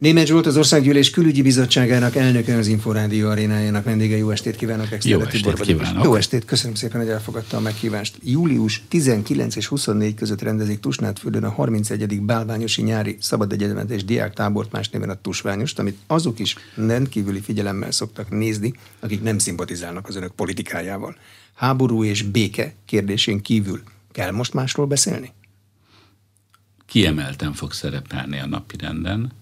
Német Zsolt az Országgyűlés Külügyi Bizottságának elnöke az Inforádió arénájának vendége. Jó estét kívánok, Jó estét kívánok. Jó estét, köszönöm szépen, hogy elfogadta a meghívást. Július 19 és 24 között rendezik Tusnádfürdőn a 31. Bálványosi nyári szabad egyetemet és diák tábort más néven a Tusványost, amit azok is rendkívüli figyelemmel szoktak nézni, akik nem szimpatizálnak az önök politikájával. Háború és béke kérdésén kívül kell most másról beszélni? Kiemelten fog szerepelni a napi renden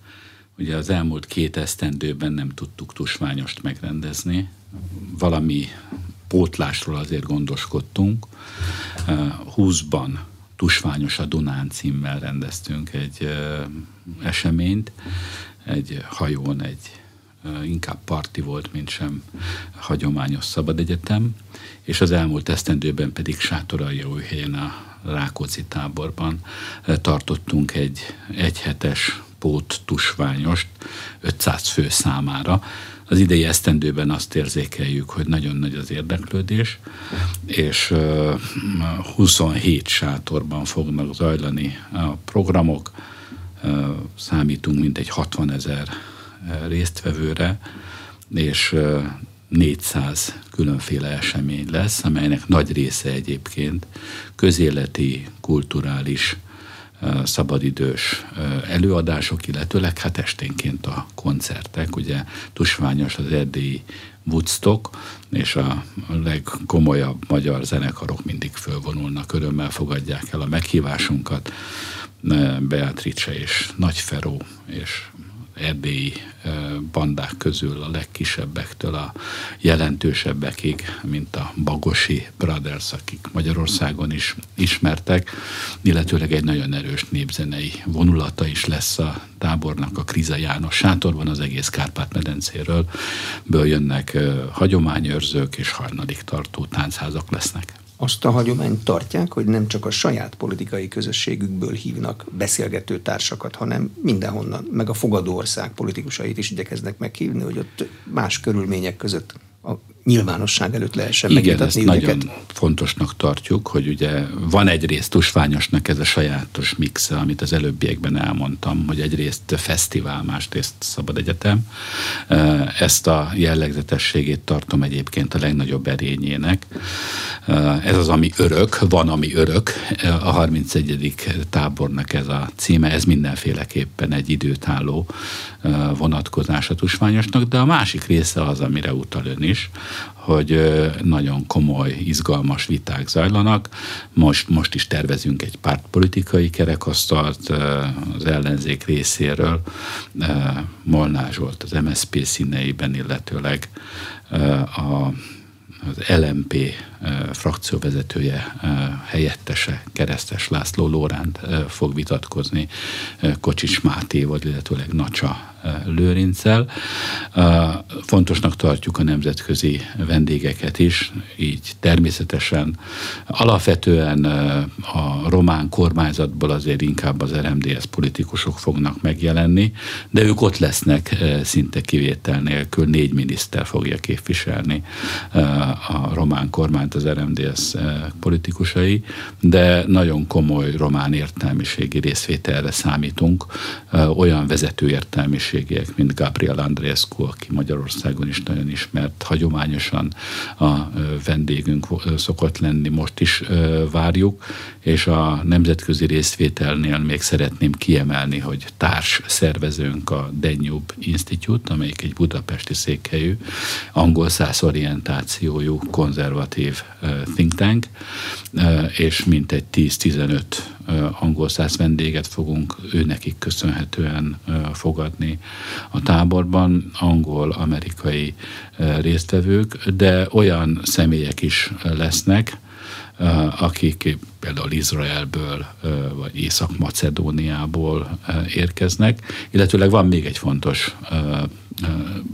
Ugye az elmúlt két esztendőben nem tudtuk tusványost megrendezni, valami pótlásról azért gondoskodtunk. 20-ban Tusványos a Dunán címmel rendeztünk egy eseményt, egy hajón, egy inkább parti volt, mint sem hagyományos szabad egyetem, és az elmúlt esztendőben pedig helyen a Rákóczi táborban tartottunk egy egyhetes pót tusványost 500 fő számára. Az idei esztendőben azt érzékeljük, hogy nagyon nagy az érdeklődés, és 27 sátorban fognak zajlani a programok, számítunk mintegy 60 ezer résztvevőre, és 400 különféle esemény lesz, amelynek nagy része egyébként közéleti, kulturális, szabadidős előadások, illetőleg hát esténként a koncertek, ugye tusványos az erdélyi Woodstock, és a legkomolyabb magyar zenekarok mindig fölvonulnak, örömmel fogadják el a meghívásunkat. Beatrice és Nagyferó és erdélyi bandák közül a legkisebbektől a jelentősebbekig, mint a Bagosi Brothers, akik Magyarországon is ismertek, illetőleg egy nagyon erős népzenei vonulata is lesz a tábornak a Kriza János sátorban az egész Kárpát-medencéről, ből jönnek hagyományőrzők és harmadik tartó táncházak lesznek azt a hagyományt tartják, hogy nem csak a saját politikai közösségükből hívnak beszélgető társakat, hanem mindenhonnan, meg a fogadó ország politikusait is igyekeznek meghívni, hogy ott más körülmények között a nyilvánosság előtt lehessen Igen, ezt őket. nagyon fontosnak tartjuk, hogy ugye van egyrészt tusványosnak ez a sajátos mixe, amit az előbbiekben elmondtam, hogy egyrészt fesztivál, másrészt szabad egyetem. Ezt a jellegzetességét tartom egyébként a legnagyobb erényének. Ez az, ami örök, van, ami örök. A 31. tábornak ez a címe, ez mindenféleképpen egy időtálló vonatkozás a tusványosnak, de a másik része az, amire utal ön is, hogy nagyon komoly, izgalmas viták zajlanak. Most, most is tervezünk egy pártpolitikai kerekasztalt az ellenzék részéről. Molnár Zsolt az MSZP színeiben, illetőleg a az LMP frakcióvezetője helyettese, keresztes László Lóránt fog vitatkozni Kocsics Mátéval, illetőleg Nacsa Lőrincel. Fontosnak tartjuk a nemzetközi vendégeket is, így természetesen alapvetően a román kormányzatból azért inkább az RMDS politikusok fognak megjelenni, de ők ott lesznek szinte kivétel nélkül, négy miniszter fogja képviselni a román kormányt az RMDS politikusai, de nagyon komoly román értelmiségi részvételre számítunk, olyan vezető értelmiség tehetségiek, mint Gabriel Andrescu, aki Magyarországon is nagyon ismert, hagyományosan a vendégünk szokott lenni, most is várjuk, és a nemzetközi részvételnél még szeretném kiemelni, hogy társ szervezőnk a Danube Institute, amelyik egy budapesti székhelyű, angol száz orientációjú, konzervatív think tank, és mintegy 10-15 angol száz vendéget fogunk őnekik köszönhetően fogadni a táborban, angol-amerikai résztvevők, de olyan személyek is lesznek, akik például Izraelből vagy Észak-Macedóniából érkeznek, illetőleg van még egy fontos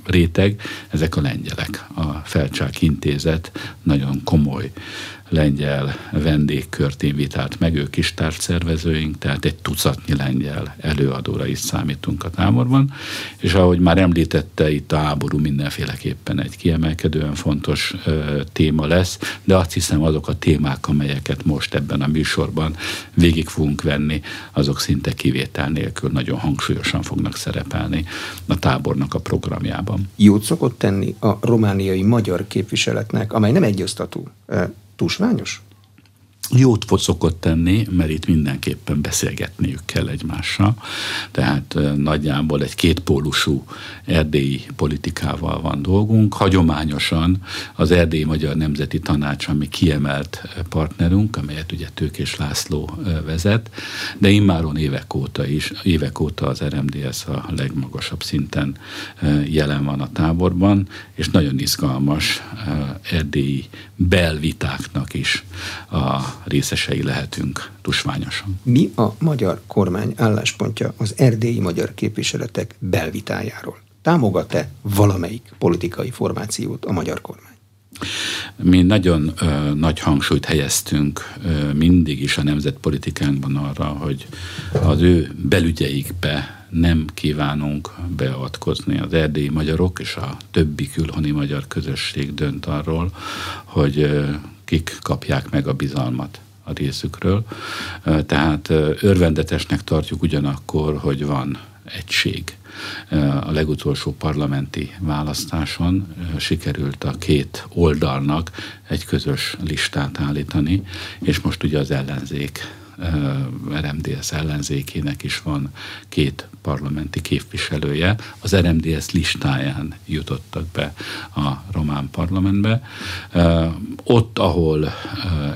réteg, ezek a lengyelek. A Felcsák Intézet nagyon komoly lengyel vendégkört invitált meg, ők is tártszervezőink, tehát egy tucatnyi lengyel előadóra is számítunk a táborban, és ahogy már említette, itt a háború mindenféleképpen egy kiemelkedően fontos ö, téma lesz, de azt hiszem azok a témák, amelyeket most ebben a műsorban végig fogunk venni, azok szinte kivétel nélkül nagyon hangsúlyosan fognak szerepelni a tábornak a programjában. Jót szokott tenni a romániai magyar képviseletnek, amely nem egyosztatú, tusványos? Jót szokott tenni, mert itt mindenképpen beszélgetniük kell egymással. Tehát nagyjából egy kétpólusú erdélyi politikával van dolgunk. Hagyományosan az Erdélyi Magyar Nemzeti Tanács, ami kiemelt partnerünk, amelyet ugye Tőkés László vezet, de immáron évek óta is, évek óta az RMDS a legmagasabb szinten jelen van a táborban, és nagyon izgalmas erdélyi belvitáknak is a részesei lehetünk tusványosan. Mi a magyar kormány álláspontja az erdélyi magyar képviseletek belvitájáról? Támogat-e valamelyik politikai formációt a magyar kormány? Mi nagyon ö, nagy hangsúlyt helyeztünk ö, mindig is a nemzetpolitikánkban arra, hogy az ő belügyeikbe nem kívánunk beavatkozni. Az erdélyi magyarok és a többi külhoni magyar közösség dönt arról, hogy ö, kik kapják meg a bizalmat a részükről. Tehát örvendetesnek tartjuk ugyanakkor, hogy van egység. A legutolsó parlamenti választáson sikerült a két oldalnak egy közös listát állítani, és most ugye az ellenzék RMDS ellenzékének is van két parlamenti képviselője. Az RMDS listáján jutottak be a román parlamentbe. Ott, ahol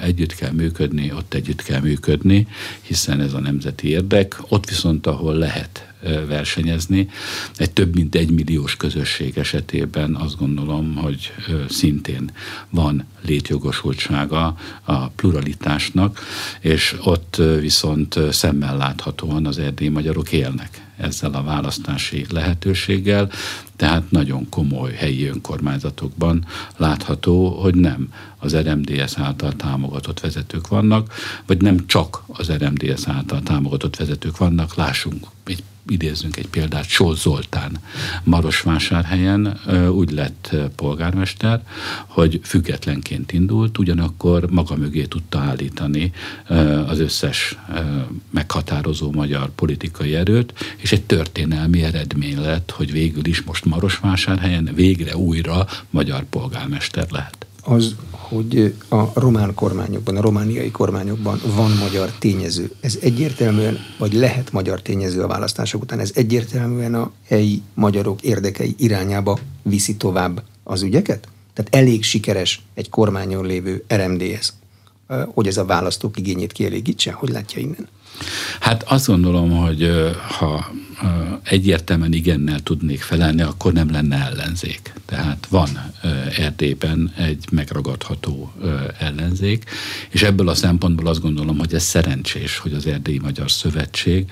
együtt kell működni, ott együtt kell működni, hiszen ez a nemzeti érdek. Ott viszont, ahol lehet versenyezni. Egy több mint egy milliós közösség esetében azt gondolom, hogy szintén van létjogosultsága a pluralitásnak, és ott viszont szemmel láthatóan az erdélyi magyarok élnek ezzel a választási lehetőséggel, tehát nagyon komoly helyi önkormányzatokban látható, hogy nem az RMDS által támogatott vezetők vannak, vagy nem csak az RMDS által támogatott vezetők vannak, lássunk egy idézzünk egy példát, Sol Zoltán Marosvásárhelyen úgy lett polgármester, hogy függetlenként indult, ugyanakkor maga mögé tudta állítani az összes meghatározó magyar politikai erőt, és egy történelmi eredmény lett, hogy végül is most Marosvásárhelyen végre újra magyar polgármester lehet. Az hogy a román kormányokban, a romániai kormányokban van magyar tényező. Ez egyértelműen, vagy lehet magyar tényező a választások után, ez egyértelműen a helyi magyarok érdekei irányába viszi tovább az ügyeket? Tehát elég sikeres egy kormányon lévő RMDS, hogy ez a választók igényét kielégítse? Hogy látja innen? Hát azt gondolom, hogy ha egyértelműen igennel tudnék felelni, akkor nem lenne ellenzék. Tehát van Erdélyben egy megragadható ellenzék, és ebből a szempontból azt gondolom, hogy ez szerencsés, hogy az Erdélyi Magyar Szövetség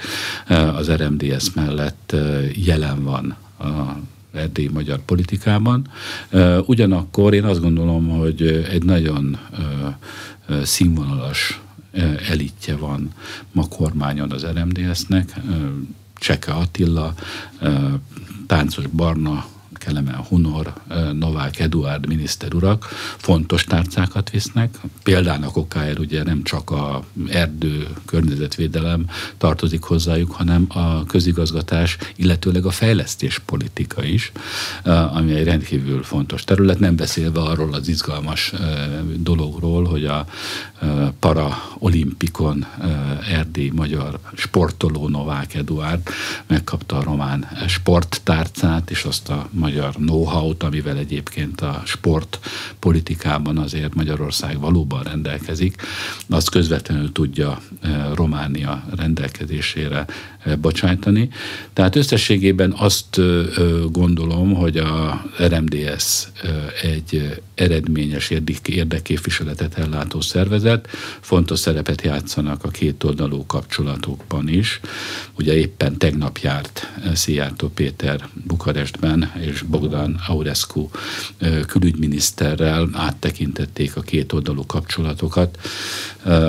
az RMDS mellett jelen van a erdélyi magyar politikában. Ugyanakkor én azt gondolom, hogy egy nagyon színvonalas elitje van ma kormányon az RMDS-nek, Cseke Attila, Táncos Barna Kelemen Hunor, Novák Eduard miniszter urak fontos tárcákat visznek. Példának okáért ugye nem csak a erdő környezetvédelem tartozik hozzájuk, hanem a közigazgatás, illetőleg a fejlesztés politika is, ami egy rendkívül fontos terület, nem beszélve arról az izgalmas dologról, hogy a para olimpikon erdély magyar sportoló Novák Eduard megkapta a román sporttárcát, és azt a magyar know-how-t, amivel egyébként a sportpolitikában azért Magyarország valóban rendelkezik, azt közvetlenül tudja Románia rendelkezésére bocsájtani. Tehát összességében azt gondolom, hogy a RMDS egy eredményes érdekképviseletet ellátó szervezet, fontos szerepet játszanak a két oldalú kapcsolatokban is. Ugye éppen tegnap járt Szijjártó Péter Bukarestben, és Bogdan Aurescu külügyminiszterrel áttekintették a két oldalú kapcsolatokat,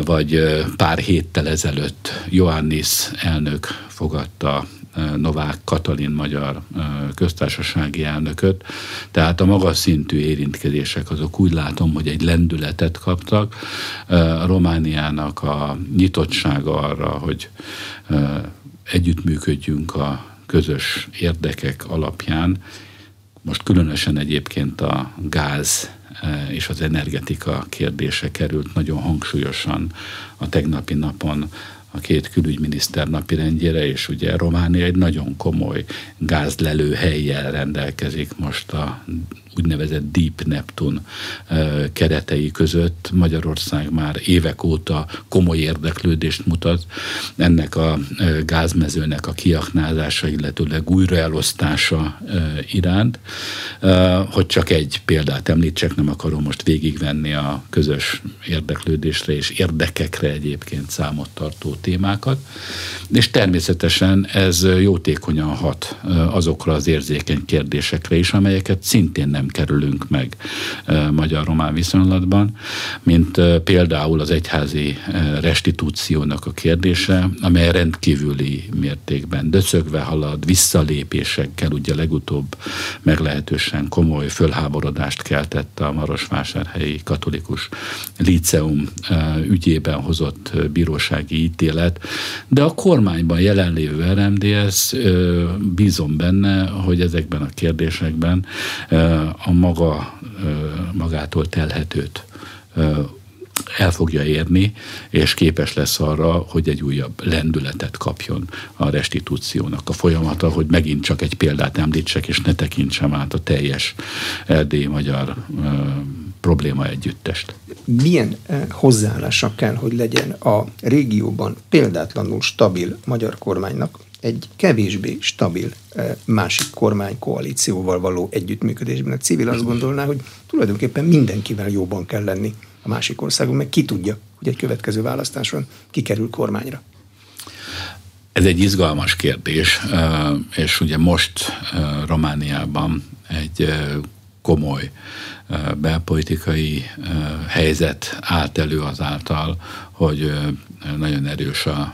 vagy pár héttel ezelőtt Johannis elnök fogadta Novák Katalin magyar köztársasági elnököt. Tehát a magas szintű érintkezések azok úgy látom, hogy egy lendületet kaptak. A Romániának a nyitottsága arra, hogy együttműködjünk a közös érdekek alapján, most különösen egyébként a gáz és az energetika kérdése került nagyon hangsúlyosan a tegnapi napon a két külügyminiszter napirendjére, és ugye Románia egy nagyon komoly gázlelő helyjel rendelkezik most a úgynevezett Deep Neptune keretei között. Magyarország már évek óta komoly érdeklődést mutat ennek a gázmezőnek a kiaknázása, illetőleg újraelosztása iránt. Hogy csak egy példát említsek, nem akarom most végigvenni a közös érdeklődésre és érdekekre egyébként számot tartó témákat. És természetesen ez jótékonyan hat azokra az érzékeny kérdésekre is, amelyeket szintén nem kerülünk meg magyar-román viszonylatban, mint például az egyházi restitúciónak a kérdése, amely rendkívüli mértékben döcögve halad, visszalépésekkel, ugye legutóbb meglehetősen komoly fölháborodást keltett a Marosvásárhelyi katolikus liceum ügyében hozott bírósági ítélet, de a kormányban jelenlévő RMDS bízom benne, hogy ezekben a kérdésekben a maga, magától telhetőt el fogja érni, és képes lesz arra, hogy egy újabb lendületet kapjon a restitúciónak a folyamata, hogy megint csak egy példát említsek, és ne tekintsem át a teljes erdélyi magyar probléma együttest. Milyen hozzáállása kell, hogy legyen a régióban példátlanul stabil magyar kormánynak, egy kevésbé stabil eh, másik kormánykoalícióval való együttműködésben. A civil azt gondolná, hogy tulajdonképpen mindenkivel jóban kell lenni a másik országon, meg ki tudja, hogy egy következő választáson kikerül kormányra. Ez egy izgalmas kérdés, eh, és ugye most eh, Romániában egy komoly belpolitikai helyzet állt elő azáltal, hogy nagyon erős a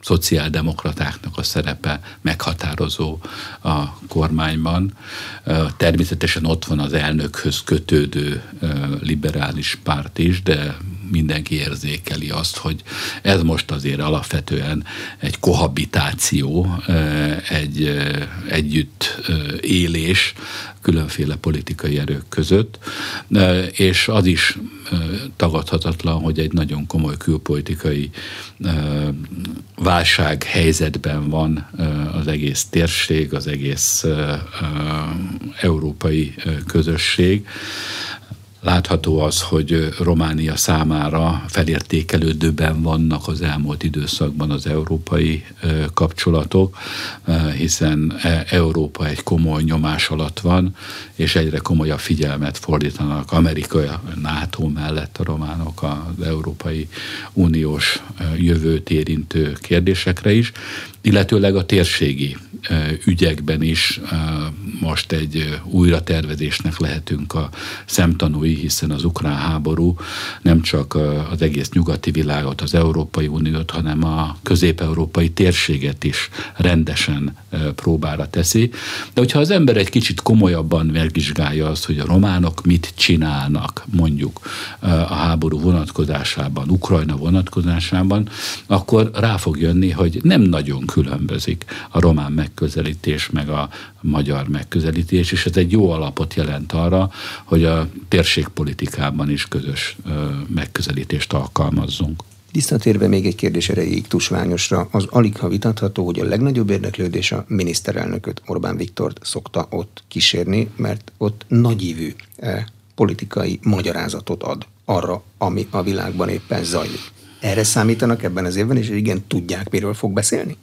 szociáldemokratáknak a szerepe meghatározó a kormányban. Természetesen ott van az elnökhöz kötődő liberális párt is, de mindenki érzékeli azt, hogy ez most azért alapvetően egy kohabitáció, egy együtt élés különféle politikai erők között, és az is tagadhatatlan, hogy egy nagyon komoly külpolitikai válság helyzetben van az egész térség, az egész európai közösség. Látható az, hogy Románia számára felértékelődőben vannak az elmúlt időszakban az európai kapcsolatok, hiszen e, Európa egy komoly nyomás alatt van, és egyre komolyabb figyelmet fordítanak Amerika, a NATO mellett a románok az Európai Uniós jövőt érintő kérdésekre is, illetőleg a térségi ügyekben is most egy újratervezésnek lehetünk a szemtanúi, hiszen az ukrán háború nem csak az egész nyugati világot, az Európai Uniót, hanem a közép-európai térséget is rendesen próbára teszi. De hogyha az ember egy kicsit komolyabban megvizsgálja azt, hogy a románok mit csinálnak mondjuk a háború vonatkozásában, Ukrajna vonatkozásában, akkor rá fog jönni, hogy nem nagyon különbözik a román megközelítés meg a magyar megközelítés, és ez egy jó alapot jelent arra, hogy a térségpolitikában is közös megközelítést alkalmazzunk. Visszatérve még egy kérdés erejéig tusványosra, az alig ha vitatható, hogy a legnagyobb érdeklődés a miniszterelnököt, Orbán Viktort szokta ott kísérni, mert ott nagyívű eh, politikai magyarázatot ad arra, ami a világban éppen zajlik. Erre számítanak ebben az évben, és igen, tudják, miről fog beszélni?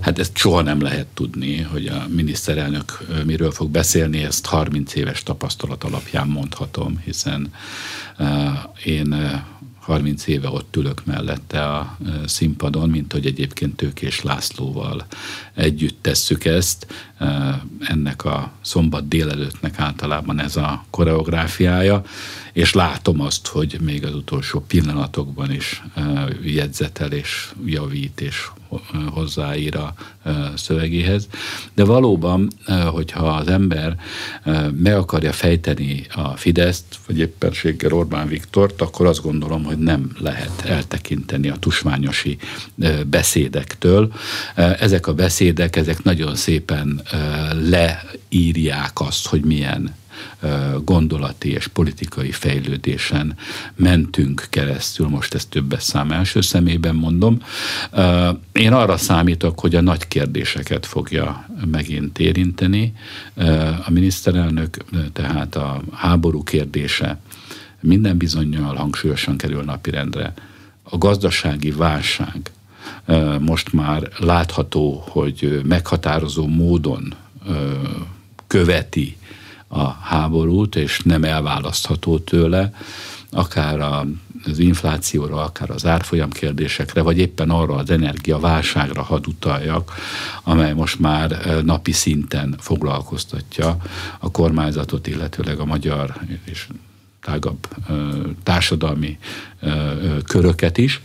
Hát ezt soha nem lehet tudni, hogy a miniszterelnök miről fog beszélni, ezt 30 éves tapasztalat alapján mondhatom, hiszen én 30 éve ott ülök mellette a színpadon, mint hogy egyébként Tőkés Lászlóval együtt tesszük ezt. Ennek a szombat délelőttnek általában ez a koreográfiája, és látom azt, hogy még az utolsó pillanatokban is jegyzetel és javít és hozzáír a szövegéhez. De valóban, hogyha az ember meg akarja fejteni a Fideszt, vagy éppenséggel Orbán Viktort, akkor azt gondolom, hogy nem lehet eltekinteni a tusványosi beszédektől. Ezek a beszédek, ezek nagyon szépen leírják azt, hogy milyen gondolati és politikai fejlődésen mentünk keresztül, most ezt többes szám első szemében mondom. Én arra számítok, hogy a nagy kérdéseket fogja megint érinteni. A miniszterelnök, tehát a háború kérdése minden bizonyal hangsúlyosan kerül napirendre. A gazdasági válság most már látható, hogy meghatározó módon követi a háborút, és nem elválasztható tőle, akár a, az inflációra, akár az árfolyam kérdésekre, vagy éppen arra az energiaválságra hadd utaljak, amely most már eh, napi szinten foglalkoztatja a kormányzatot, illetőleg a magyar és tágabb társadalmi köröket is.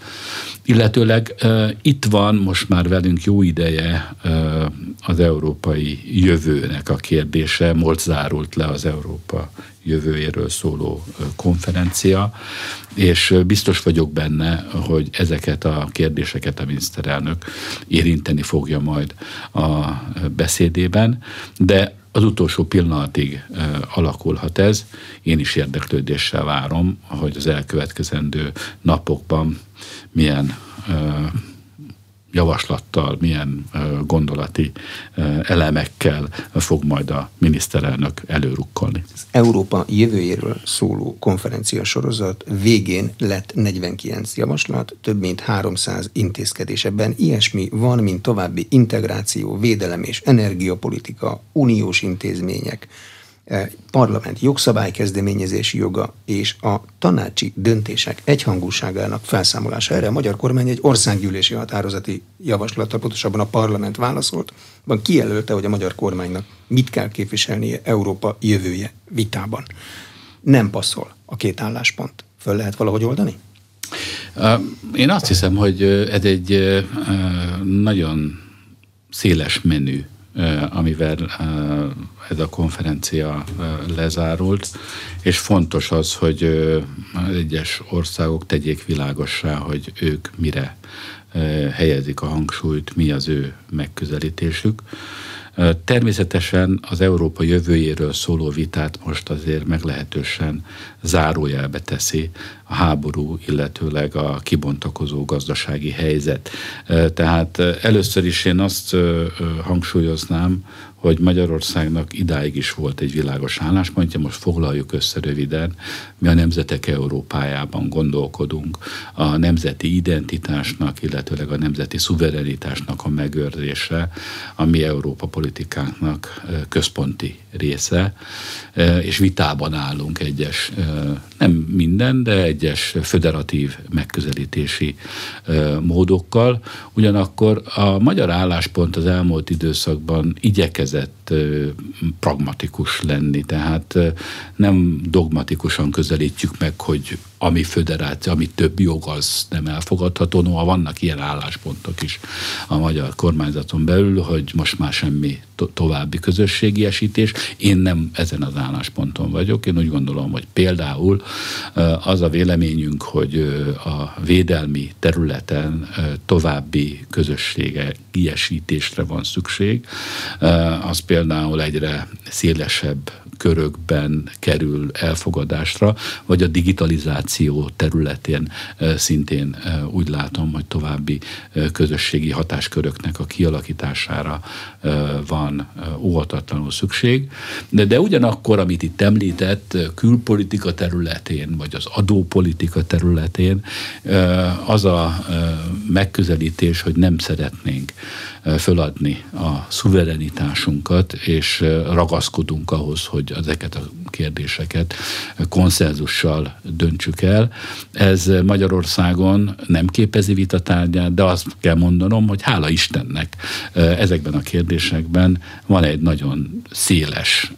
Illetőleg itt van most már velünk jó ideje az európai jövőnek a kérdése. Most zárult le az Európa jövőjéről szóló konferencia, és biztos vagyok benne, hogy ezeket a kérdéseket a miniszterelnök érinteni fogja majd a beszédében, de az utolsó pillanatig alakulhat ez. Én is érdeklődéssel várom, hogy az elkövetkezendő napokban milyen javaslattal, milyen gondolati elemekkel fog majd a miniszterelnök előrukkolni. Az Európa jövőjéről szóló konferencia sorozat végén lett 49 javaslat, több mint 300 intézkedés. Ebben ilyesmi van, mint további integráció, védelem és energiapolitika, uniós intézmények, E, parlament jogszabálykezdeményezési joga és a tanácsi döntések egyhangúságának felszámolása. Erre a magyar kormány egy országgyűlési határozati javaslattal, pontosabban a parlament válaszolt, van kijelölte, hogy a magyar kormánynak mit kell képviselnie Európa jövője vitában. Nem passzol a két álláspont. Föl lehet valahogy oldani? Én azt hiszem, hogy ez egy nagyon széles menü amivel ez a konferencia lezárult, és fontos az, hogy egyes országok tegyék világossá, hogy ők mire helyezik a hangsúlyt, mi az ő megközelítésük. Természetesen az Európa jövőjéről szóló vitát most azért meglehetősen zárójelbe teszi a háború, illetőleg a kibontakozó gazdasági helyzet. Tehát először is én azt hangsúlyoznám, hogy Magyarországnak idáig is volt egy világos álláspontja, most foglaljuk össze röviden, mi a nemzetek Európájában gondolkodunk, a nemzeti identitásnak, illetőleg a nemzeti szuverenitásnak a megőrzése, a mi Európa politikánknak központi része, és vitában állunk egyes, nem minden, de egyes föderatív megközelítési módokkal. Ugyanakkor a magyar álláspont az elmúlt időszakban igyekezett pragmatikus lenni, tehát nem dogmatikusan közelítjük meg, hogy ami föderáció, ami több jog, az nem elfogadható. Noha vannak ilyen álláspontok is a magyar kormányzaton belül, hogy most már semmi to- további esítés. Én nem ezen az állásponton vagyok. Én úgy gondolom, hogy például az a véleményünk, hogy a védelmi területen további ilyesítésre van szükség, az például egyre szélesebb körökben kerül elfogadásra, vagy a digitalizáció területén szintén úgy látom, hogy további közösségi hatásköröknek a kialakítására van óhatatlanul szükség. De, de ugyanakkor, amit itt említett, külpolitika területén, vagy az adópolitika területén, az a megközelítés, hogy nem szeretnénk föladni a szuverenitásunkat, és ragaszkodunk ahhoz, hogy ezeket a kérdéseket konszenzussal döntsük el. Ez Magyarországon nem képezi vitatárgyát, de azt kell mondanom, hogy hála Istennek ezekben a kérdésekben van egy nagyon széles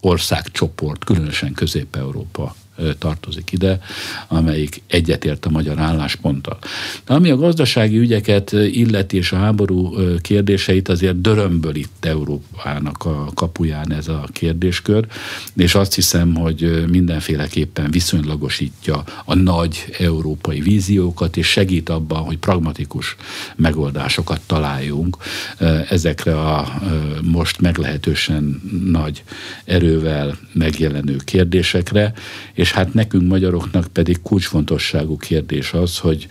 országcsoport, különösen Közép-Európa tartozik ide, amelyik egyetért a magyar állásponttal. De ami a gazdasági ügyeket illeti és a háború kérdéseit, azért dörömböl itt Európának a kapuján ez a kérdéskör, és azt hiszem, hogy mindenféleképpen viszonylagosítja a nagy európai víziókat, és segít abban, hogy pragmatikus megoldásokat találjunk ezekre a most meglehetősen nagy erővel megjelenő kérdésekre, és és hát nekünk magyaroknak pedig kulcsfontosságú kérdés az, hogy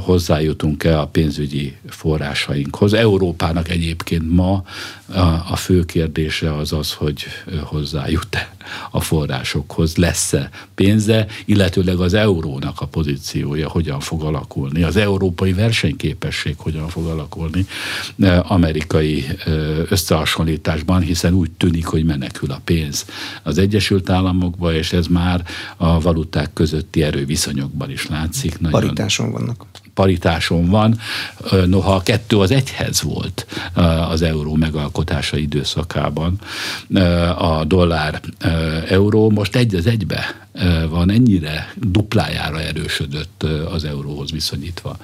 hozzájutunk-e a pénzügyi forrásainkhoz. Európának egyébként ma a fő kérdése az az, hogy hozzájut-e a forrásokhoz, lesz-e pénze, illetőleg az eurónak a pozíciója hogyan fog alakulni, az európai versenyképesség hogyan fog alakulni amerikai összehasonlításban, hiszen úgy tűnik, hogy menekül a pénz az Egyesült Államokba, és ez már a valuták közötti erőviszonyokban is látszik. Nagyon Paritáson vannak paritáson van, noha a kettő az egyhez volt az euró megalkotása időszakában. A dollár euró most egy az egybe van, ennyire duplájára erősödött az euróhoz viszonyítva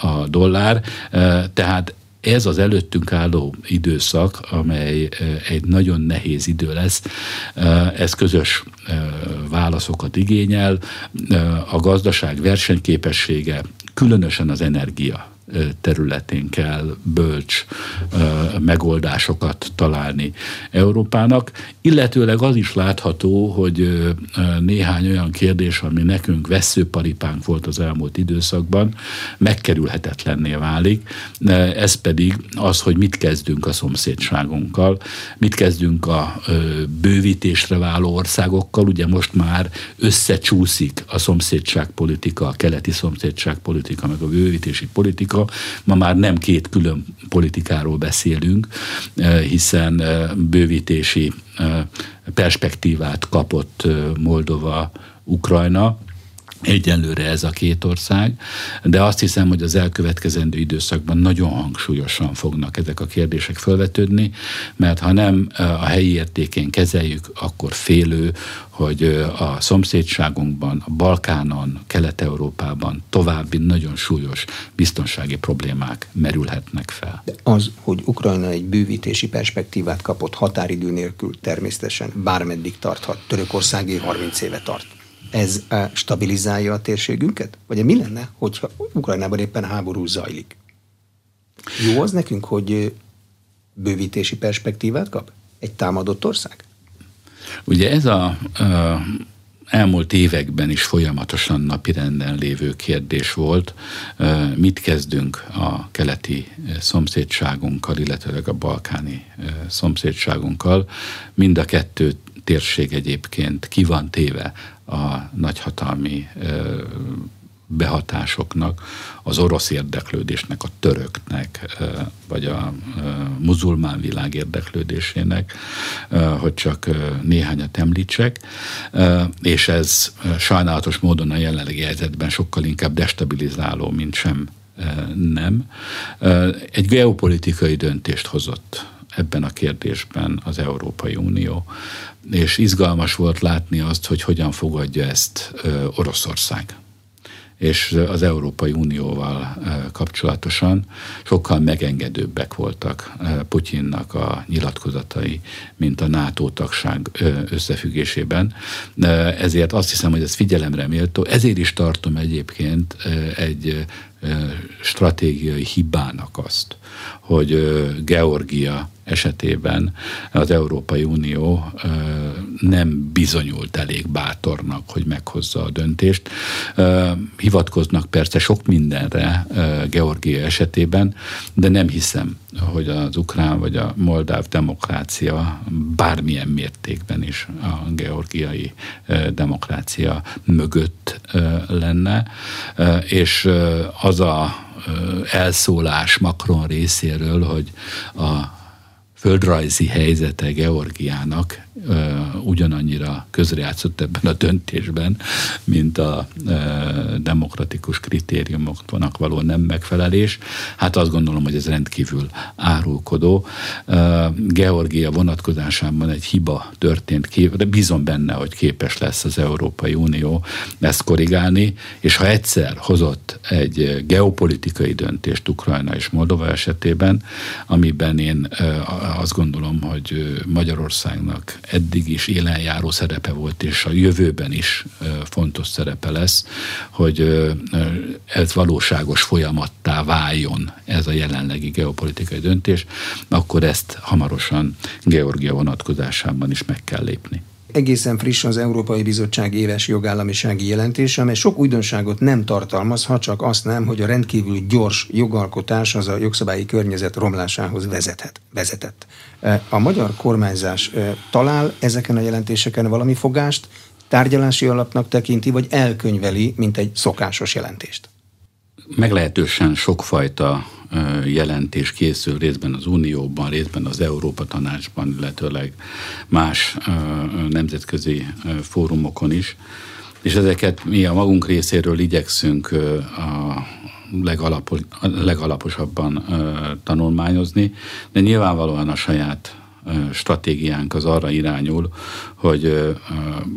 a dollár, tehát ez az előttünk álló időszak, amely egy nagyon nehéz idő lesz, ez közös válaszokat igényel, a gazdaság versenyképessége, különösen az energia területén kell bölcs megoldásokat találni Európának, illetőleg az is látható, hogy néhány olyan kérdés, ami nekünk veszőparipánk volt az elmúlt időszakban, megkerülhetetlenné válik. Ez pedig az, hogy mit kezdünk a szomszédságunkkal, mit kezdünk a bővítésre váló országokkal. Ugye most már összecsúszik a szomszédságpolitika, a keleti szomszédságpolitika, meg a bővítési politika, politika. Ma már nem két külön politikáról beszélünk, eh, hiszen eh, bővítési eh, perspektívát kapott Moldova, Ukrajna, Egyenlőre ez a két ország, de azt hiszem, hogy az elkövetkezendő időszakban nagyon hangsúlyosan fognak ezek a kérdések felvetődni, mert ha nem a helyi értékén kezeljük, akkor félő, hogy a szomszédságunkban, a Balkánon, Kelet-Európában további nagyon súlyos biztonsági problémák merülhetnek fel. De az, hogy Ukrajna egy bővítési perspektívát kapott határidő nélkül természetesen bármeddig tarthat, Törökországé 30 éve tart ez stabilizálja a térségünket? Vagy mi lenne, hogyha Ukrajnában éppen háború zajlik? Jó az nekünk, hogy bővítési perspektívát kap egy támadott ország? Ugye ez a, a elmúlt években is folyamatosan napirenden lévő kérdés volt. Mit kezdünk a keleti szomszédságunkkal, illetve a balkáni szomszédságunkkal? Mind a kettő térség egyébként ki van téve a nagyhatalmi behatásoknak, az orosz érdeklődésnek, a töröknek, vagy a muzulmán világ érdeklődésének, hogy csak néhányat említsek, és ez sajnálatos módon a jelenlegi helyzetben sokkal inkább destabilizáló, mint sem nem. Egy geopolitikai döntést hozott ebben a kérdésben az Európai Unió, és izgalmas volt látni azt, hogy hogyan fogadja ezt Oroszország és az Európai Unióval kapcsolatosan sokkal megengedőbbek voltak Putyinnak a nyilatkozatai, mint a NATO tagság összefüggésében. Ezért azt hiszem, hogy ez figyelemre méltó. Ezért is tartom egyébként egy stratégiai hibának azt, hogy Georgia esetében az Európai Unió nem bizonyult elég bátornak, hogy meghozza a döntést. Hivatkoznak persze sok mindenre Georgia esetében, de nem hiszem, hogy az ukrán vagy a moldáv demokrácia bármilyen mértékben is a georgiai demokrácia mögött lenne, és az a elszólás Macron részéről, hogy a földrajzi helyzete Georgiának ugyanannyira közrejátszott ebben a döntésben, mint a demokratikus kritériumoknak való nem megfelelés. Hát azt gondolom, hogy ez rendkívül árulkodó. Georgia vonatkozásában egy hiba történt, de bízom benne, hogy képes lesz az Európai Unió ezt korrigálni, és ha egyszer hozott egy geopolitikai döntést Ukrajna és Moldova esetében, amiben én azt gondolom, hogy Magyarországnak eddig is élenjáró szerepe volt, és a jövőben is fontos szerepe lesz, hogy ez valóságos folyamattá váljon ez a jelenlegi geopolitikai döntés, akkor ezt hamarosan Georgia vonatkozásában is meg kell lépni egészen friss az Európai Bizottság éves jogállamisági jelentése, amely sok újdonságot nem tartalmaz, ha csak azt nem, hogy a rendkívül gyors jogalkotás az a jogszabályi környezet romlásához vezethet, vezetett. E, a magyar kormányzás e, talál ezeken a jelentéseken valami fogást, tárgyalási alapnak tekinti, vagy elkönyveli, mint egy szokásos jelentést? Meglehetősen sokfajta jelentés készül részben az Unióban, részben az Európa Tanácsban, illetőleg más nemzetközi fórumokon is. És ezeket mi a magunk részéről igyekszünk a legalapos, legalaposabban tanulmányozni, de nyilvánvalóan a saját stratégiánk az arra irányul, hogy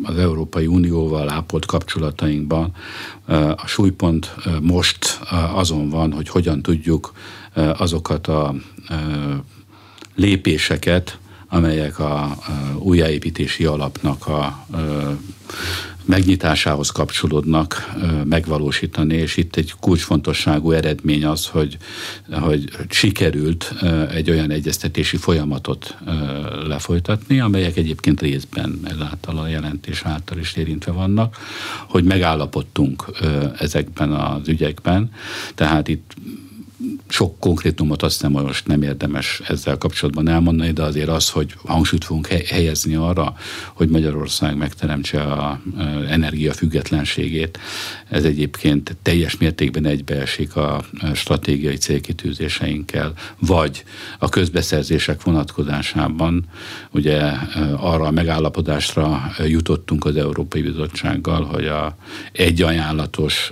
az Európai Unióval ápolt kapcsolatainkban a súlypont most azon van, hogy hogyan tudjuk azokat a lépéseket, amelyek a újjáépítési alapnak a megnyitásához kapcsolódnak megvalósítani, és itt egy kulcsfontosságú eredmény az, hogy, hogy sikerült egy olyan egyeztetési folyamatot lefolytatni, amelyek egyébként részben ezáltal a jelentés által is érintve vannak, hogy megállapodtunk ezekben az ügyekben, tehát itt sok konkrétumot azt hiszem, most nem érdemes ezzel kapcsolatban elmondani, de azért az, hogy hangsúlyt fogunk helyezni arra, hogy Magyarország megteremtse a energiafüggetlenségét, ez egyébként teljes mértékben egybeesik a stratégiai célkitűzéseinkkel, vagy a közbeszerzések vonatkozásában. Ugye arra a megállapodásra jutottunk az Európai Bizottsággal, hogy a egy ajánlatos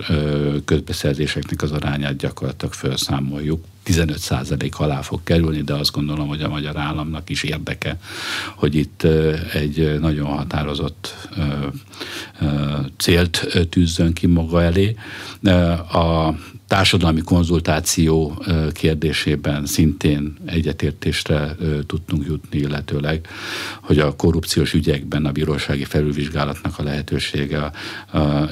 közbeszerzéseknek az arányát gyakorlatilag felszámoljuk mondjuk 15% alá fog kerülni, de azt gondolom, hogy a magyar államnak is érdeke, hogy itt egy nagyon határozott célt tűzzön ki maga elé. A társadalmi konzultáció kérdésében szintén egyetértésre tudtunk jutni, illetőleg, hogy a korrupciós ügyekben a bírósági felülvizsgálatnak a lehetősége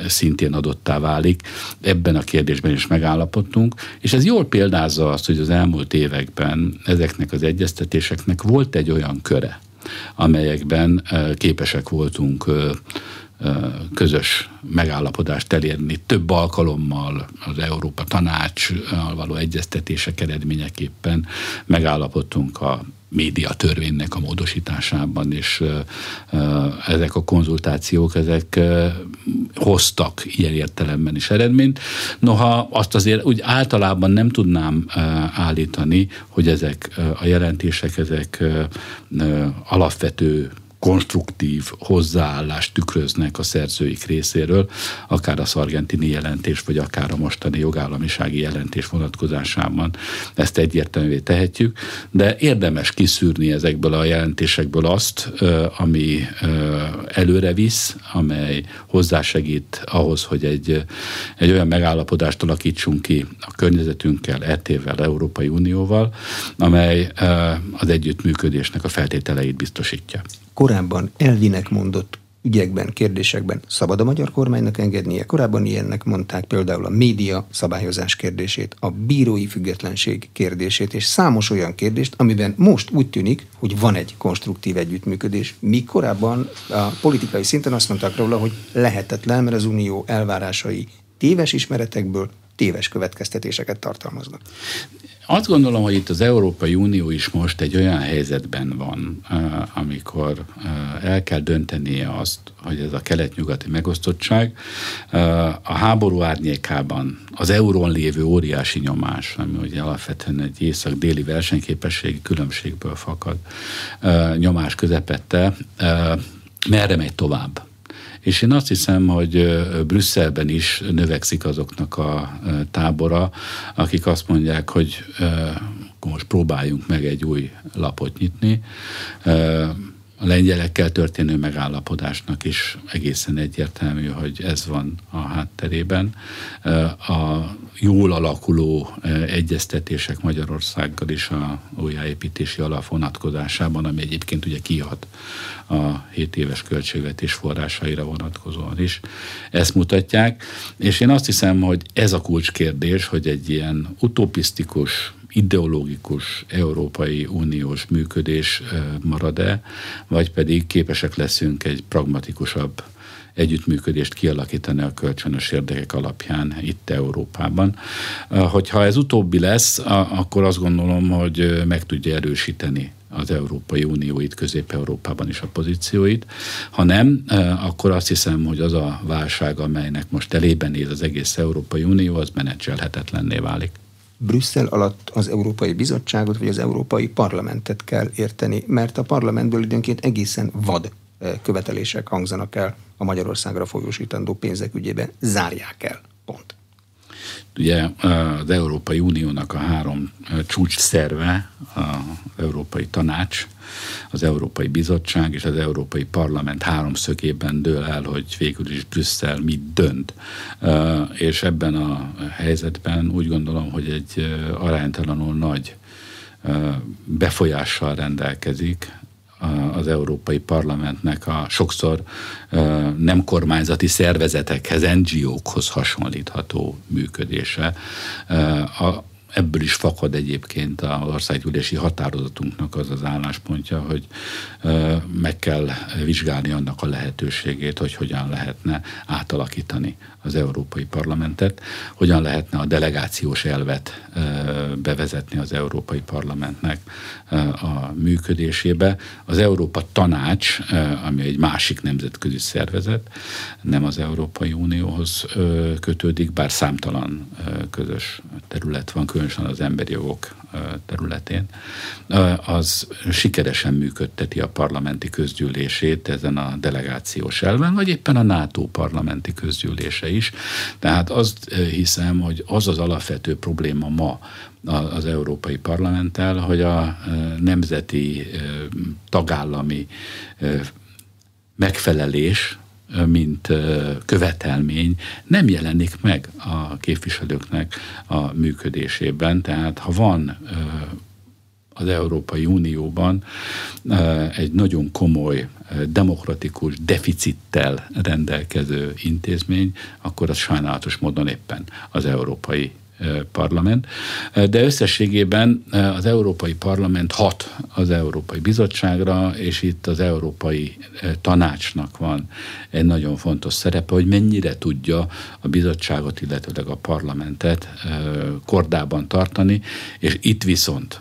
szintén adottá válik. Ebben a kérdésben is megállapodtunk, és ez jól példázza azt, hogy az elmúlt években ezeknek az egyeztetéseknek volt egy olyan köre, amelyekben képesek voltunk közös megállapodást elérni több alkalommal az Európa Tanácssal való egyeztetések eredményeképpen megállapodtunk a média törvénynek a módosításában, és ezek a konzultációk, ezek hoztak ilyen értelemben is eredményt. Noha azt azért úgy általában nem tudnám állítani, hogy ezek a jelentések, ezek alapvető konstruktív hozzáállást tükröznek a szerzőik részéről, akár a szargentini jelentés, vagy akár a mostani jogállamisági jelentés vonatkozásában ezt egyértelművé tehetjük, de érdemes kiszűrni ezekből a jelentésekből azt, ami előre visz, amely hozzásegít ahhoz, hogy egy, egy olyan megállapodást alakítsunk ki a környezetünkkel, ET-vel, Európai Unióval, amely az együttműködésnek a feltételeit biztosítja korábban elvinek mondott ügyekben, kérdésekben szabad a magyar kormánynak engednie. Korábban ilyennek mondták például a média szabályozás kérdését, a bírói függetlenség kérdését, és számos olyan kérdést, amiben most úgy tűnik, hogy van egy konstruktív együttműködés. Míg korábban a politikai szinten azt mondták róla, hogy lehetetlen, mert az unió elvárásai téves ismeretekből, téves következtetéseket tartalmaznak. Azt gondolom, hogy itt az Európai Unió is most egy olyan helyzetben van, amikor el kell döntenie azt, hogy ez a kelet-nyugati megosztottság a háború árnyékában az eurón lévő óriási nyomás, ami ugye alapvetően egy észak-déli versenyképességi különbségből fakad nyomás közepette, merre megy tovább. És én azt hiszem, hogy Brüsszelben is növekszik azoknak a tábora, akik azt mondják, hogy most próbáljunk meg egy új lapot nyitni. A lengyelekkel történő megállapodásnak is egészen egyértelmű, hogy ez van a hátterében. A jól alakuló egyeztetések Magyarországgal is a újjáépítési alap vonatkozásában, ami egyébként ugye kihat a 7 éves költségvetés forrásaira vonatkozóan is. Ezt mutatják, és én azt hiszem, hogy ez a kulcskérdés, hogy egy ilyen utopisztikus, ideológikus Európai Uniós működés marad-e, vagy pedig képesek leszünk egy pragmatikusabb együttműködést kialakítani a kölcsönös érdekek alapján itt Európában. Hogyha ez utóbbi lesz, akkor azt gondolom, hogy meg tudja erősíteni az Európai Unió itt Közép-Európában is a pozícióit. Ha nem, akkor azt hiszem, hogy az a válság, amelynek most elében néz az egész Európai Unió, az menedzselhetetlenné válik. Brüsszel alatt az Európai Bizottságot vagy az Európai Parlamentet kell érteni, mert a parlamentből időnként egészen vad követelések hangzanak el a Magyarországra folyósítandó pénzek ügyében. Zárják el. Pont. Ugye az Európai Uniónak a három csúcs szerve, az Európai Tanács, az Európai Bizottság és az Európai Parlament háromszögében dől el, hogy végül is Brüsszel mit dönt. És ebben a helyzetben úgy gondolom, hogy egy aránytalanul nagy befolyással rendelkezik az Európai Parlamentnek a sokszor nem kormányzati szervezetekhez, NGO-khoz hasonlítható működése. A, ebből is fakad egyébként az országgyűlési határozatunknak az az álláspontja, hogy meg kell vizsgálni annak a lehetőségét, hogy hogyan lehetne átalakítani az Európai Parlamentet, hogyan lehetne a delegációs elvet bevezetni az Európai Parlamentnek a működésébe. Az Európa Tanács, ami egy másik nemzetközi szervezet, nem az Európai Unióhoz kötődik, bár számtalan közös terület van, különösen az emberi jogok területén, az sikeresen működteti a parlamenti közgyűlését ezen a delegációs elven, vagy éppen a NATO parlamenti közgyűlése is. Tehát azt hiszem, hogy az az alapvető probléma ma az Európai Parlamenttel, hogy a nemzeti tagállami megfelelés mint követelmény nem jelenik meg a képviselőknek a működésében. Tehát ha van az Európai Unióban egy nagyon komoly demokratikus deficittel rendelkező intézmény, akkor az sajnálatos módon éppen az Európai Parlament, de összességében az Európai Parlament hat az Európai Bizottságra, és itt az Európai Tanácsnak van egy nagyon fontos szerepe, hogy mennyire tudja a bizottságot, illetőleg a parlamentet kordában tartani, és itt viszont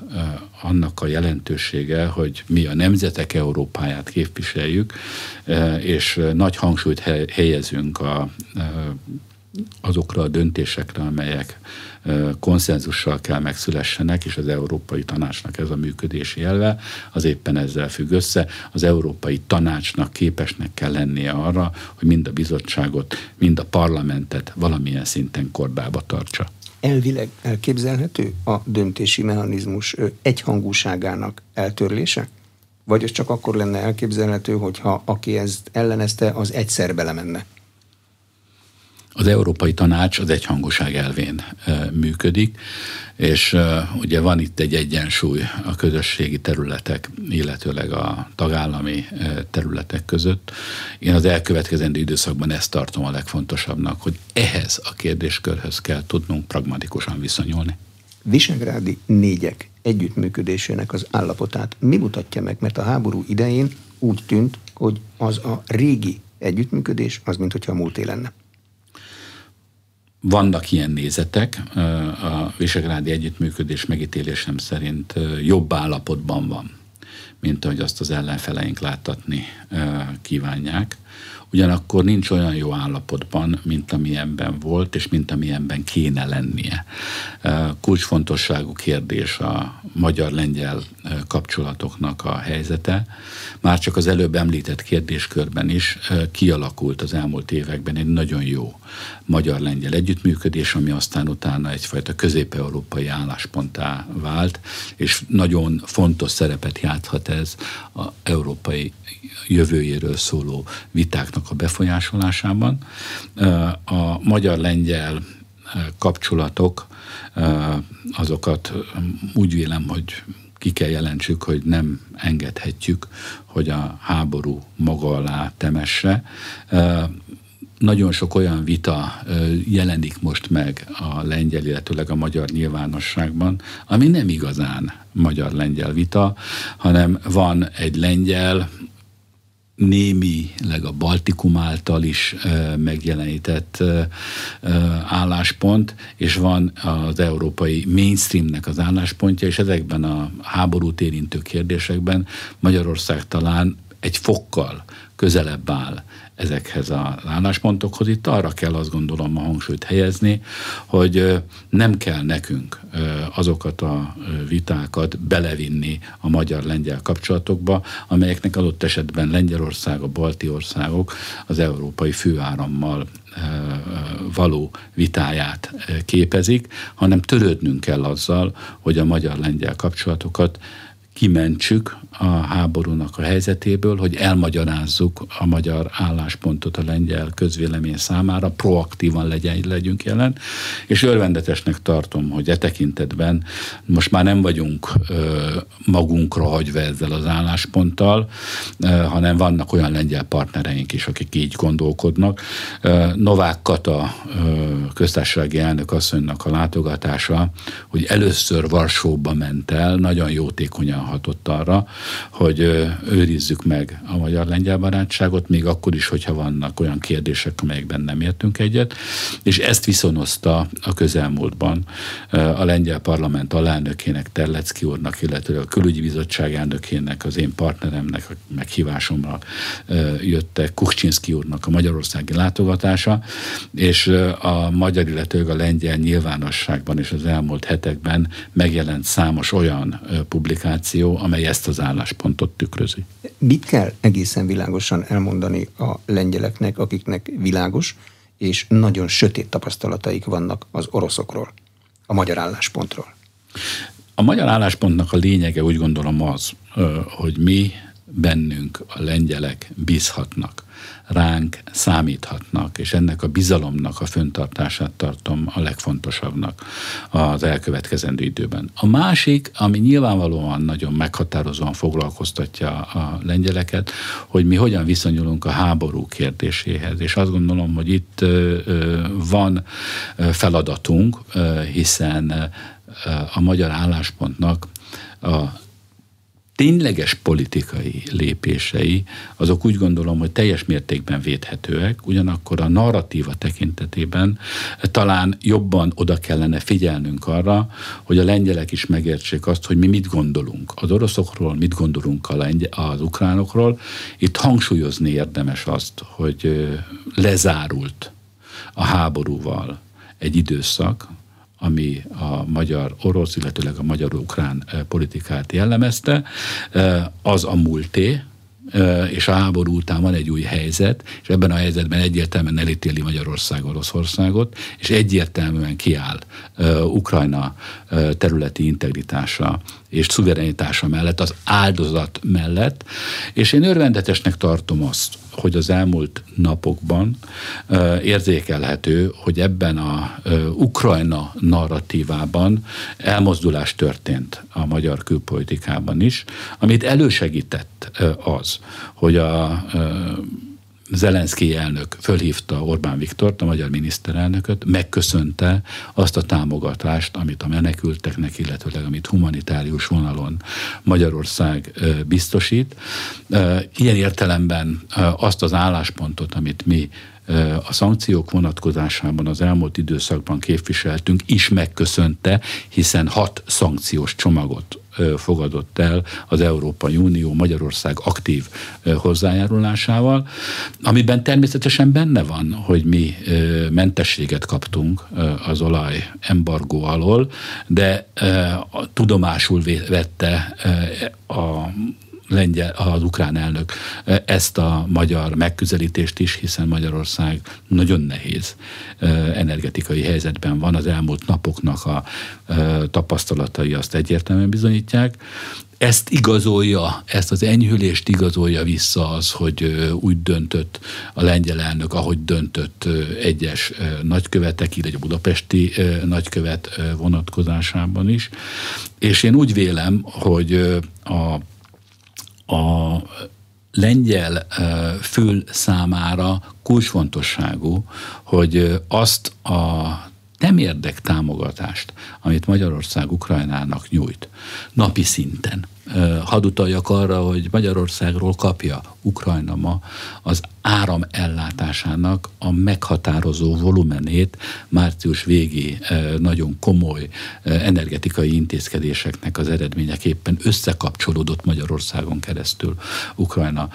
annak a jelentősége, hogy mi a nemzetek Európáját képviseljük, és nagy hangsúlyt helyezünk a azokra a döntésekre, amelyek konszenzussal kell megszülessenek, és az Európai Tanácsnak ez a működési elve, az éppen ezzel függ össze. Az Európai Tanácsnak képesnek kell lennie arra, hogy mind a bizottságot, mind a parlamentet valamilyen szinten kordába tartsa. Elvileg elképzelhető a döntési mechanizmus egyhangúságának eltörlése? Vagy ez csak akkor lenne elképzelhető, hogyha aki ezt ellenezte, az egyszer belemenne? Az Európai Tanács az egyhangúság elvén működik, és ugye van itt egy egyensúly a közösségi területek, illetőleg a tagállami területek között. Én az elkövetkezendő időszakban ezt tartom a legfontosabbnak, hogy ehhez a kérdéskörhöz kell tudnunk pragmatikusan viszonyulni. Visegrádi négyek együttműködésének az állapotát mi mutatja meg? Mert a háború idején úgy tűnt, hogy az a régi együttműködés, az mint hogyha a múlté lenne. Vannak ilyen nézetek, a Visegrádi Együttműködés megítélésem szerint jobb állapotban van, mint ahogy azt az ellenfeleink láttatni kívánják ugyanakkor nincs olyan jó állapotban, mint amilyenben volt, és mint amilyenben kéne lennie. Kulcsfontosságú kérdés a magyar-lengyel kapcsolatoknak a helyzete. Már csak az előbb említett kérdéskörben is kialakult az elmúlt években egy nagyon jó magyar-lengyel együttműködés, ami aztán utána egyfajta közép-európai állásponttá vált, és nagyon fontos szerepet játszhat ez az európai jövőjéről szóló vitáknak a befolyásolásában. A magyar-lengyel kapcsolatok, azokat úgy vélem, hogy ki kell jelentsük, hogy nem engedhetjük, hogy a háború maga alá temesse. Nagyon sok olyan vita jelenik most meg a lengyel, illetőleg a magyar nyilvánosságban, ami nem igazán magyar-lengyel vita, hanem van egy lengyel, némileg a Baltikum által is megjelenített álláspont, és van az európai mainstreamnek az álláspontja, és ezekben a háborút érintő kérdésekben Magyarország talán egy fokkal közelebb áll ezekhez az álláspontokhoz. Itt arra kell azt gondolom a hangsúlyt helyezni, hogy nem kell nekünk azokat a vitákat belevinni a magyar-lengyel kapcsolatokba, amelyeknek adott esetben Lengyelország, a balti országok az európai főárammal való vitáját képezik, hanem törődnünk kell azzal, hogy a magyar-lengyel kapcsolatokat kimentsük a háborúnak a helyzetéből, hogy elmagyarázzuk a magyar álláspontot a lengyel közvélemény számára, proaktívan legyen, legyünk jelen, és örvendetesnek tartom, hogy e tekintetben most már nem vagyunk ö, magunkra hagyva ezzel az állásponttal, ö, hanem vannak olyan lengyel partnereink is, akik így gondolkodnak. Ö, Novák Kata ö, köztársasági elnök asszonynak a látogatása, hogy először Varsóba ment el, nagyon jótékonyan hatott arra, hogy őrizzük meg a magyar-lengyel barátságot, még akkor is, hogyha vannak olyan kérdések, amelyekben nem értünk egyet, és ezt viszonozta a közelmúltban a lengyel parlament alelnökének, Terlecki úrnak, illetve a külügyi bizottság elnökének, az én partneremnek a meghívásomra jöttek Kuchcinski úrnak a magyarországi látogatása, és a magyar, illetve a lengyel nyilvánosságban és az elmúlt hetekben megjelent számos olyan publikáció, amely ezt az álláspontot tükrözi. Mit kell egészen világosan elmondani a lengyeleknek, akiknek világos és nagyon sötét tapasztalataik vannak az oroszokról, a magyar álláspontról? A magyar álláspontnak a lényege úgy gondolom az, hogy mi bennünk a lengyelek bízhatnak ránk számíthatnak, és ennek a bizalomnak a föntartását tartom a legfontosabbnak az elkövetkezendő időben. A másik, ami nyilvánvalóan nagyon meghatározóan foglalkoztatja a lengyeleket, hogy mi hogyan viszonyulunk a háború kérdéséhez, és azt gondolom, hogy itt van feladatunk, hiszen a magyar álláspontnak a tényleges politikai lépései, azok úgy gondolom, hogy teljes mértékben védhetőek, ugyanakkor a narratíva tekintetében talán jobban oda kellene figyelnünk arra, hogy a lengyelek is megértsék azt, hogy mi mit gondolunk az oroszokról, mit gondolunk a lengy- az ukránokról. Itt hangsúlyozni érdemes azt, hogy lezárult a háborúval egy időszak, ami a magyar-orosz, illetőleg a magyar-ukrán eh, politikát jellemezte, eh, az a múlté, és a háború után van egy új helyzet, és ebben a helyzetben egyértelműen elítéli Magyarország Oroszországot, és egyértelműen kiáll Ukrajna területi integritása és szuverenitása mellett, az áldozat mellett, és én örvendetesnek tartom azt, hogy az elmúlt napokban érzékelhető, hogy ebben a Ukrajna narratívában elmozdulás történt a magyar külpolitikában is, amit elősegített az, hogy a Zelenszky elnök fölhívta Orbán Viktort, a magyar miniszterelnököt, megköszönte azt a támogatást, amit a menekülteknek, illetőleg amit humanitárius vonalon Magyarország biztosít. Ilyen értelemben azt az álláspontot, amit mi a szankciók vonatkozásában az elmúlt időszakban képviseltünk is megköszönte, hiszen hat szankciós csomagot fogadott el az Európai Unió Magyarország aktív hozzájárulásával, amiben természetesen benne van, hogy mi mentességet kaptunk az olaj embargó alól, de tudomásul vette a lengyel, az ukrán elnök ezt a magyar megközelítést is, hiszen Magyarország nagyon nehéz energetikai helyzetben van. Az elmúlt napoknak a tapasztalatai azt egyértelműen bizonyítják. Ezt igazolja, ezt az enyhülést igazolja vissza az, hogy úgy döntött a lengyel elnök, ahogy döntött egyes nagykövetek, így a budapesti nagykövet vonatkozásában is. És én úgy vélem, hogy a a lengyel fül számára kulcsfontosságú, hogy azt a nem érdek támogatást, amit Magyarország Ukrajnának nyújt, napi szinten, hadd arra, hogy Magyarországról kapja Ukrajna ma az áram ellátásának a meghatározó volumenét március végi nagyon komoly energetikai intézkedéseknek az eredményeképpen összekapcsolódott Magyarországon keresztül Ukrajna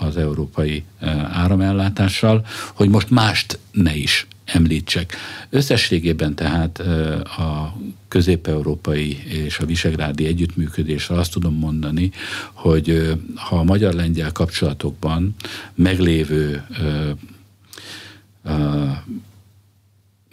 az európai áramellátással, hogy most mást ne is említsek. Összességében tehát a közép-európai és a visegrádi együttműködésre azt tudom mondani, hogy ha a magyar-lengyel kapcsolatokban meglévő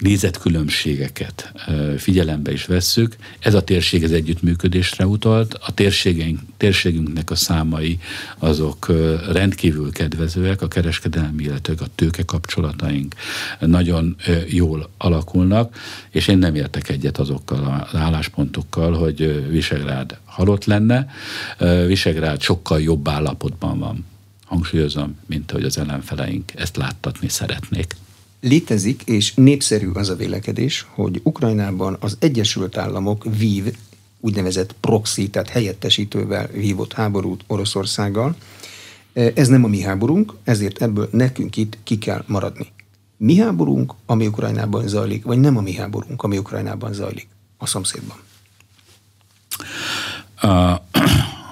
nézetkülönbségeket figyelembe is vesszük. Ez a térség az együttműködésre utalt. A térségünk, térségünknek a számai azok rendkívül kedvezőek, a kereskedelmi, illetve a tőke kapcsolataink nagyon jól alakulnak, és én nem értek egyet azokkal az álláspontokkal, hogy Visegrád halott lenne. Visegrád sokkal jobb állapotban van hangsúlyozom, mint ahogy az ellenfeleink ezt láttatni szeretnék. Létezik, és népszerű az a vélekedés, hogy Ukrajnában az Egyesült Államok vív úgynevezett proxy, tehát helyettesítővel vívott háborút Oroszországgal. Ez nem a mi háborunk, ezért ebből nekünk itt ki kell maradni. Mi háborunk, ami Ukrajnában zajlik, vagy nem a mi háborunk, ami Ukrajnában zajlik, a szomszédban? Uh,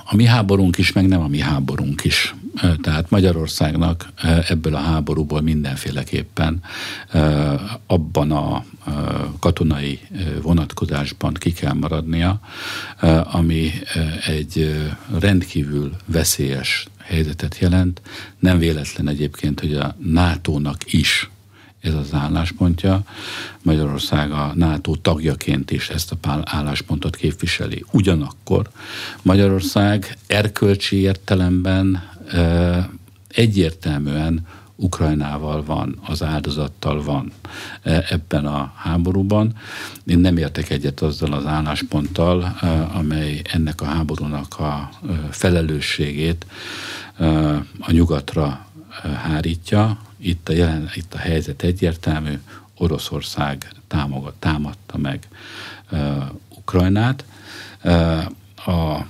a mi háborunk is, meg nem a mi háborunk is. Tehát Magyarországnak ebből a háborúból mindenféleképpen abban a katonai vonatkozásban ki kell maradnia, ami egy rendkívül veszélyes helyzetet jelent. Nem véletlen egyébként, hogy a NATO-nak is ez az álláspontja. Magyarország a NATO tagjaként is ezt a álláspontot képviseli. Ugyanakkor Magyarország erkölcsi értelemben egyértelműen Ukrajnával van, az áldozattal van ebben a háborúban. Én nem értek egyet azzal az állásponttal, amely ennek a háborúnak a felelősségét a nyugatra hárítja. Itt a, jelen, itt a helyzet egyértelmű, Oroszország támogat, támadta meg Ukrajnát. a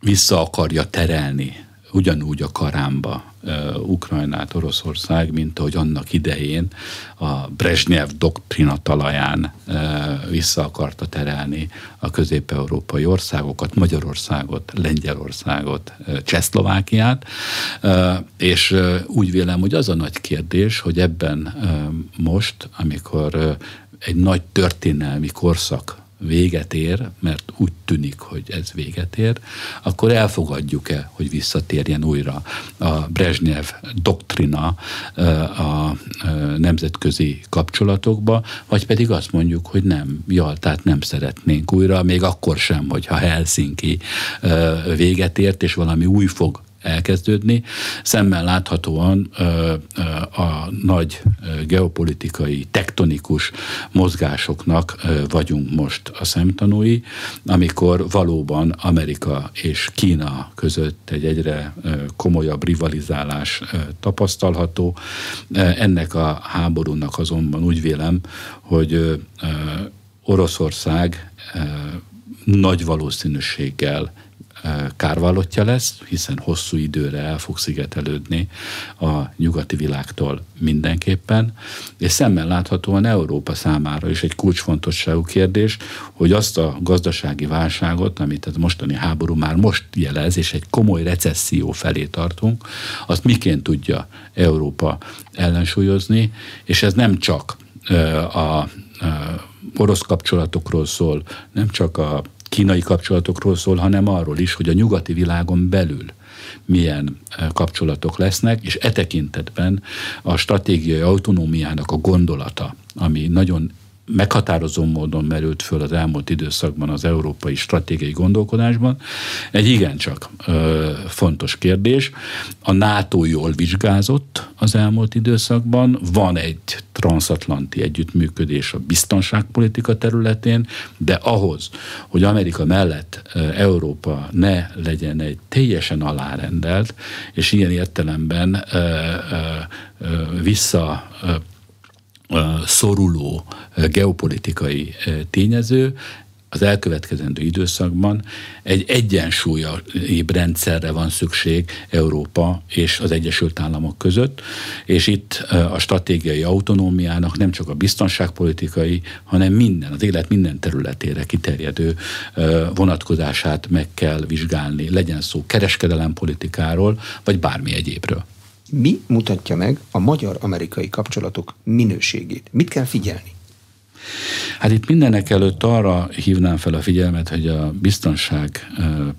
vissza akarja terelni ugyanúgy a karámba Ukrajnát Oroszország, mint ahogy annak idején a Brezhnev doktrina talaján vissza akarta terelni a közép-európai országokat, Magyarországot, Lengyelországot, Csehszlovákiát, és úgy vélem, hogy az a nagy kérdés, hogy ebben most, amikor egy nagy történelmi korszak véget ér, mert úgy tűnik, hogy ez véget ér, akkor elfogadjuk-e, hogy visszatérjen újra a Brezhnev doktrina a nemzetközi kapcsolatokba, vagy pedig azt mondjuk, hogy nem, Jaltát nem szeretnénk újra, még akkor sem, hogyha Helsinki véget ért, és valami új fog elkezdődni. Szemmel láthatóan a nagy geopolitikai, tektonikus mozgásoknak vagyunk most a szemtanúi, amikor valóban Amerika és Kína között egy egyre komolyabb rivalizálás tapasztalható. Ennek a háborúnak azonban úgy vélem, hogy Oroszország nagy valószínűséggel kárvallottja lesz, hiszen hosszú időre el fog szigetelődni a nyugati világtól mindenképpen, és szemmel láthatóan Európa számára is egy kulcsfontosságú kérdés, hogy azt a gazdasági válságot, amit a mostani háború már most jelez, és egy komoly recesszió felé tartunk, azt miként tudja Európa ellensúlyozni, és ez nem csak a orosz kapcsolatokról szól, nem csak a kínai kapcsolatokról szól, hanem arról is, hogy a nyugati világon belül milyen kapcsolatok lesznek, és e tekintetben a stratégiai autonómiának a gondolata, ami nagyon meghatározó módon merült föl az elmúlt időszakban az európai stratégiai gondolkodásban. Egy igencsak ö, fontos kérdés. A NATO jól vizsgázott az elmúlt időszakban, van egy transatlanti együttműködés a biztonságpolitika területén, de ahhoz, hogy Amerika mellett Európa ne legyen egy teljesen alárendelt, és ilyen értelemben ö, ö, vissza szoruló geopolitikai tényező, az elkövetkezendő időszakban egy egyensúlyabb rendszerre van szükség Európa és az Egyesült Államok között, és itt a stratégiai autonómiának nem csak a biztonságpolitikai, hanem minden, az élet minden területére kiterjedő vonatkozását meg kell vizsgálni, legyen szó kereskedelempolitikáról, vagy bármi egyébről. Mi mutatja meg a magyar-amerikai kapcsolatok minőségét? Mit kell figyelni? Hát itt mindenek előtt arra hívnám fel a figyelmet, hogy a biztonság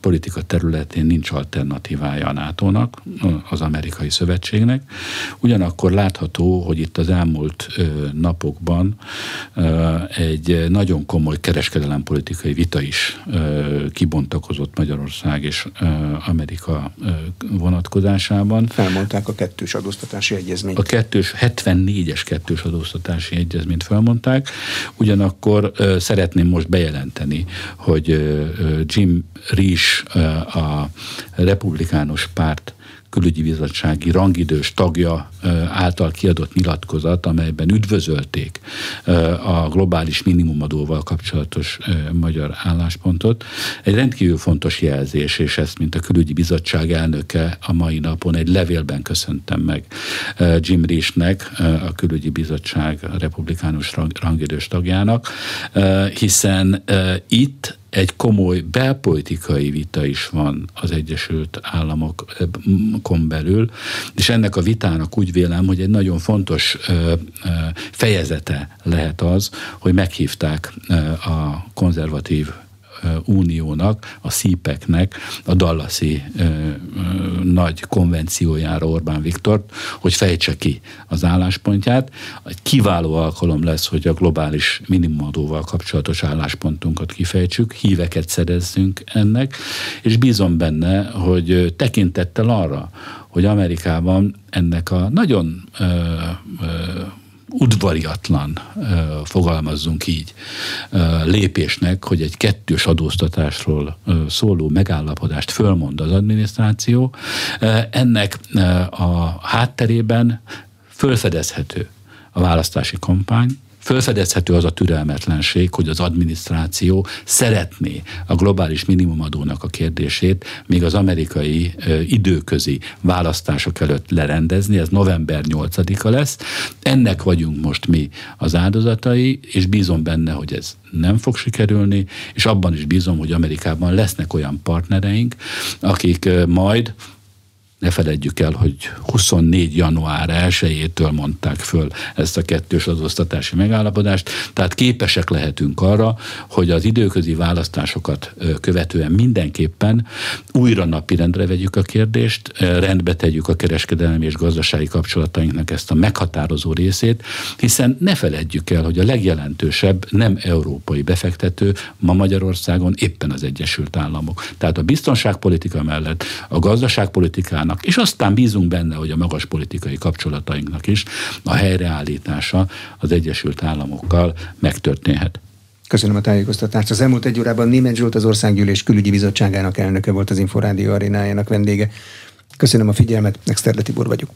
politika területén nincs alternatívája a NATO-nak, az amerikai szövetségnek. Ugyanakkor látható, hogy itt az elmúlt napokban egy nagyon komoly kereskedelempolitikai vita is kibontakozott Magyarország és Amerika vonatkozásában. Felmondták a kettős adóztatási egyezményt. A kettős, 74-es kettős adóztatási egyezményt felmondták. Ugyanakkor szeretném most bejelenteni, hogy Jim Risch, a republikánus párt külügyi bizottsági rangidős tagja által kiadott nyilatkozat, amelyben üdvözölték a globális minimumadóval kapcsolatos magyar álláspontot. Egy rendkívül fontos jelzés, és ezt, mint a külügyi bizottság elnöke a mai napon egy levélben köszöntem meg Jim Rischnek, a külügyi bizottság republikánus rangidős tagjának, hiszen itt egy komoly belpolitikai vita is van az Egyesült Államokon belül, és ennek a vitának úgy vélem, hogy egy nagyon fontos fejezete lehet az, hogy meghívták a konzervatív Uniónak, a szípeknek a Dallasi nagy konvenciójára Orbán Viktor, hogy fejtse ki az álláspontját. Egy kiváló alkalom lesz, hogy a globális minimumadóval kapcsolatos álláspontunkat kifejtsük, híveket szerezzünk ennek, és bízom benne, hogy tekintettel arra, hogy Amerikában ennek a nagyon ö, ö, udvariatlan, fogalmazzunk így, lépésnek, hogy egy kettős adóztatásról szóló megállapodást fölmond az adminisztráció, ennek a hátterében fölfedezhető a választási kampány, Fölfedezhető az a türelmetlenség, hogy az adminisztráció szeretné a globális minimumadónak a kérdését még az amerikai időközi választások előtt lerendezni, ez november 8-a lesz. Ennek vagyunk most mi az áldozatai, és bízom benne, hogy ez nem fog sikerülni, és abban is bízom, hogy Amerikában lesznek olyan partnereink, akik majd ne feledjük el, hogy 24 január 1-től mondták föl ezt a kettős adóztatási megállapodást, tehát képesek lehetünk arra, hogy az időközi választásokat követően mindenképpen újra napirendre vegyük a kérdést, rendbe tegyük a kereskedelmi és gazdasági kapcsolatainknak ezt a meghatározó részét, hiszen ne feledjük el, hogy a legjelentősebb nem európai befektető ma Magyarországon éppen az Egyesült Államok. Tehát a biztonságpolitika mellett a gazdaságpolitikának Európának, és aztán bízunk benne, hogy a magas politikai kapcsolatainknak is a helyreállítása az Egyesült Államokkal megtörténhet. Köszönöm a tájékoztatást. Az elmúlt egy órában Német Zsolt az Országgyűlés külügyi bizottságának elnöke volt az Inforádió arénájának vendége. Köszönöm a figyelmet, Nexter Tibor vagyok.